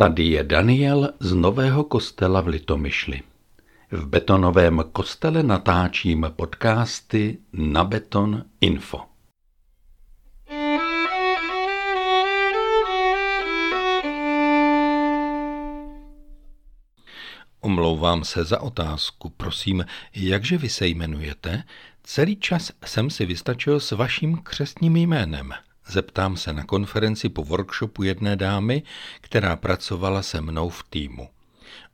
Tady je Daniel z Nového kostela v Litomyšli. V betonovém kostele natáčím podcasty na Beton Info. Omlouvám se za otázku, prosím, jakže vy se jmenujete? Celý čas jsem si vystačil s vaším křestním jménem. Zeptám se na konferenci po workshopu jedné dámy, která pracovala se mnou v týmu.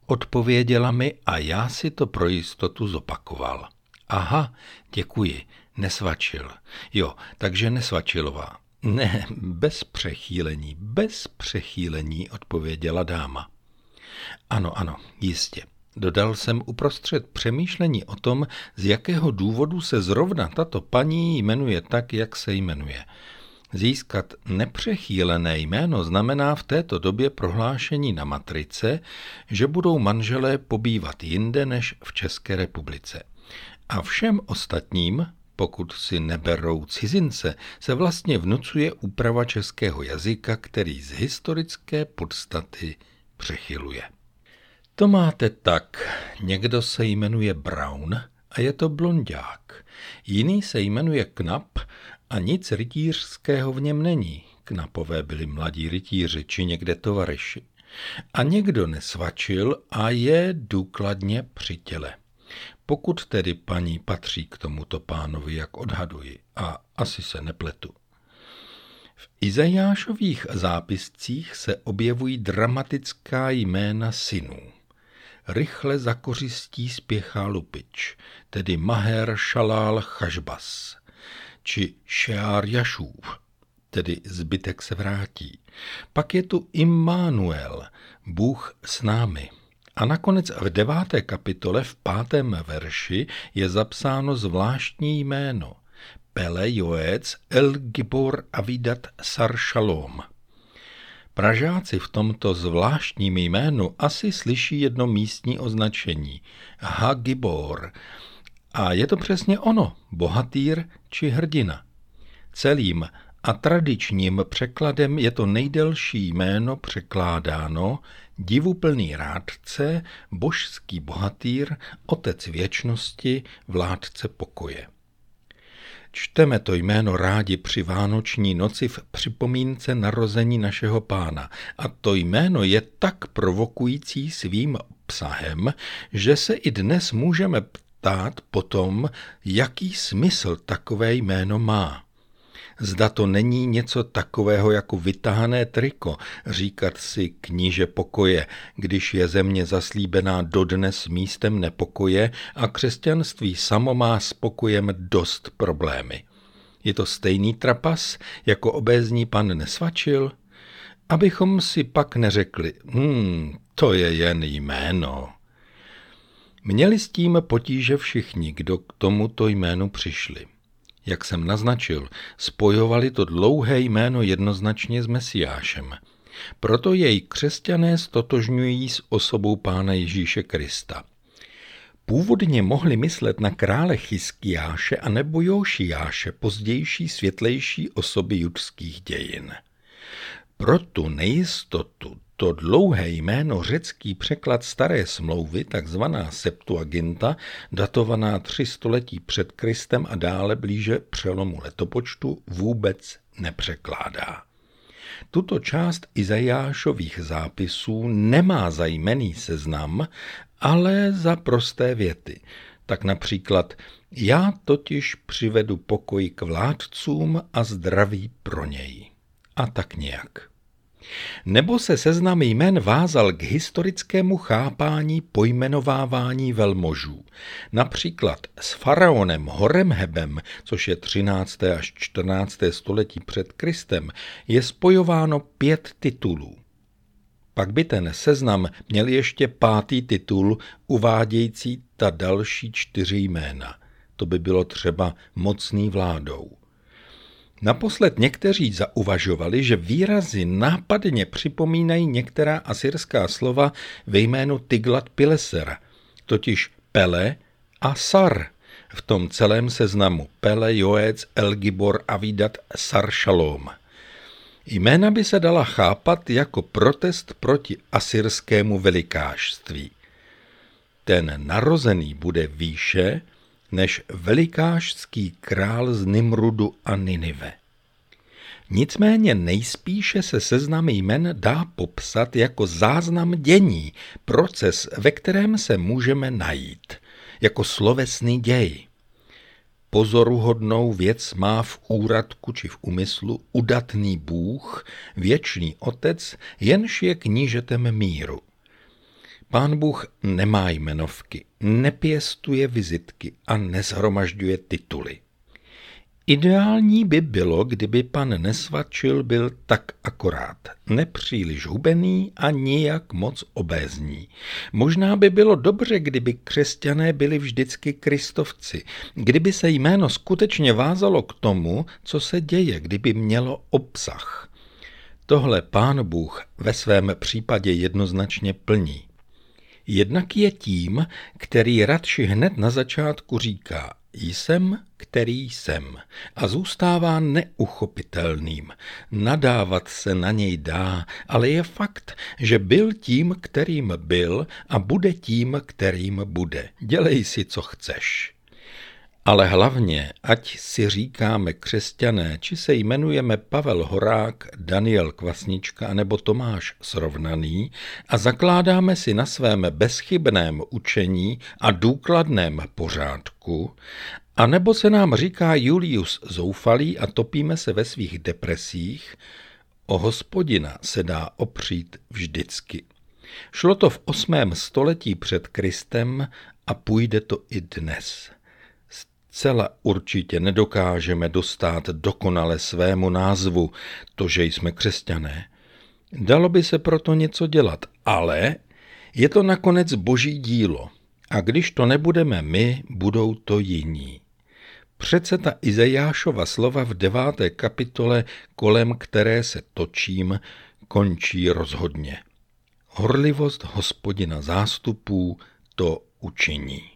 Odpověděla mi a já si to pro jistotu zopakoval. Aha, děkuji, nesvačil. Jo, takže nesvačilová. Ne, bez přechýlení, bez přechýlení, odpověděla dáma. Ano, ano, jistě. Dodal jsem uprostřed přemýšlení o tom, z jakého důvodu se zrovna tato paní jmenuje tak, jak se jmenuje. Získat nepřechýlené jméno znamená v této době prohlášení na matrice, že budou manželé pobývat jinde než v České republice. A všem ostatním, pokud si neberou cizince, se vlastně vnucuje úprava českého jazyka, který z historické podstaty přechyluje. To máte tak. Někdo se jmenuje Brown a je to blondák. Jiný se jmenuje Knap a nic rytířského v něm není. Knapové byli mladí rytíři či někde tovaryši. A někdo nesvačil a je důkladně při těle. Pokud tedy paní patří k tomuto pánovi, jak odhaduji, a asi se nepletu. V Izajášových zápiscích se objevují dramatická jména synů. Rychle za kořistí spěchá lupič, tedy Maher Šalál Chažbas či Šeár Jašův, tedy zbytek se vrátí. Pak je tu Immanuel, Bůh s námi. A nakonec v deváté kapitole v pátém verši je zapsáno zvláštní jméno Pele Joec El Gibor Avidat Sar Shalom. Pražáci v tomto zvláštním jménu asi slyší jedno místní označení Hagibor, a je to přesně ono, bohatýr či hrdina. Celým a tradičním překladem je to nejdelší jméno překládáno divuplný rádce, božský bohatýr, otec věčnosti, vládce pokoje. Čteme to jméno rádi při vánoční noci v připomínce narození našeho pána. A to jméno je tak provokující svým obsahem, že se i dnes můžeme ptát potom, jaký smysl takové jméno má. Zda to není něco takového jako vytahané triko, říkat si kníže pokoje, když je země zaslíbená dodnes místem nepokoje a křesťanství samo má s pokojem dost problémy. Je to stejný trapas, jako obézní pan nesvačil? Abychom si pak neřekli, hmm, to je jen jméno. Měli s tím potíže všichni, kdo k tomuto jménu přišli. Jak jsem naznačil, spojovali to dlouhé jméno jednoznačně s Mesiášem. Proto jej křesťané stotožňují s osobou pána Ježíše Krista. Původně mohli myslet na krále Chyskiáše a nebo Jošiáše, pozdější světlejší osoby judských dějin. Pro tu nejistotu to dlouhé jméno řecký překlad staré smlouvy, takzvaná Septuaginta, datovaná tři století před Kristem a dále blíže přelomu letopočtu, vůbec nepřekládá. Tuto část Izajášových zápisů nemá za jmený seznam, ale za prosté věty. Tak například já totiž přivedu pokoj k vládcům a zdraví pro něj. A tak nějak. Nebo se seznam jmen vázal k historickému chápání pojmenovávání velmožů. Například s faraonem Horemhebem, což je 13. až 14. století před Kristem, je spojováno pět titulů. Pak by ten seznam měl ještě pátý titul, uvádějící ta další čtyři jména. To by bylo třeba mocný vládou. Naposled někteří zauvažovali, že výrazy nápadně připomínají některá asyrská slova ve jménu Tiglat Pileser, totiž Pele a Sar. V tom celém seznamu Pele, Joec, Elgibor, Avidat, Sar, Shalom. Jména by se dala chápat jako protest proti asyrskému velikářství. Ten narozený bude výše než velikářský král z Nimrudu a Ninive. Nicméně nejspíše se seznam jmen dá popsat jako záznam dění, proces, ve kterém se můžeme najít, jako slovesný děj. Pozoruhodnou věc má v úradku či v úmyslu udatný Bůh, věčný Otec, jenž je knížetem míru. Pán Bůh nemá jmenovky, nepěstuje vizitky a nezhromažďuje tituly. Ideální by bylo, kdyby pan Nesvačil byl tak akorát, nepříliš hubený a nijak moc obézní. Možná by bylo dobře, kdyby křesťané byli vždycky kristovci, kdyby se jméno skutečně vázalo k tomu, co se děje, kdyby mělo obsah. Tohle pán Bůh ve svém případě jednoznačně plní. Jednak je tím, který radši hned na začátku říká jsem, který jsem a zůstává neuchopitelným. Nadávat se na něj dá, ale je fakt, že byl tím, kterým byl a bude tím, kterým bude. Dělej si, co chceš. Ale hlavně, ať si říkáme křesťané, či se jmenujeme Pavel Horák, Daniel Kvasnička nebo Tomáš Srovnaný a zakládáme si na svém bezchybném učení a důkladném pořádku, a nebo se nám říká Julius Zoufalý a topíme se ve svých depresích, o hospodina se dá opřít vždycky. Šlo to v osmém století před Kristem a půjde to i dnes. Zcela určitě nedokážeme dostat dokonale svému názvu, to, že jsme křesťané. Dalo by se proto něco dělat, ale je to nakonec boží dílo. A když to nebudeme my, budou to jiní. Přece ta Izajášova slova v deváté kapitole, kolem které se točím, končí rozhodně. Horlivost hospodina zástupů to učiní.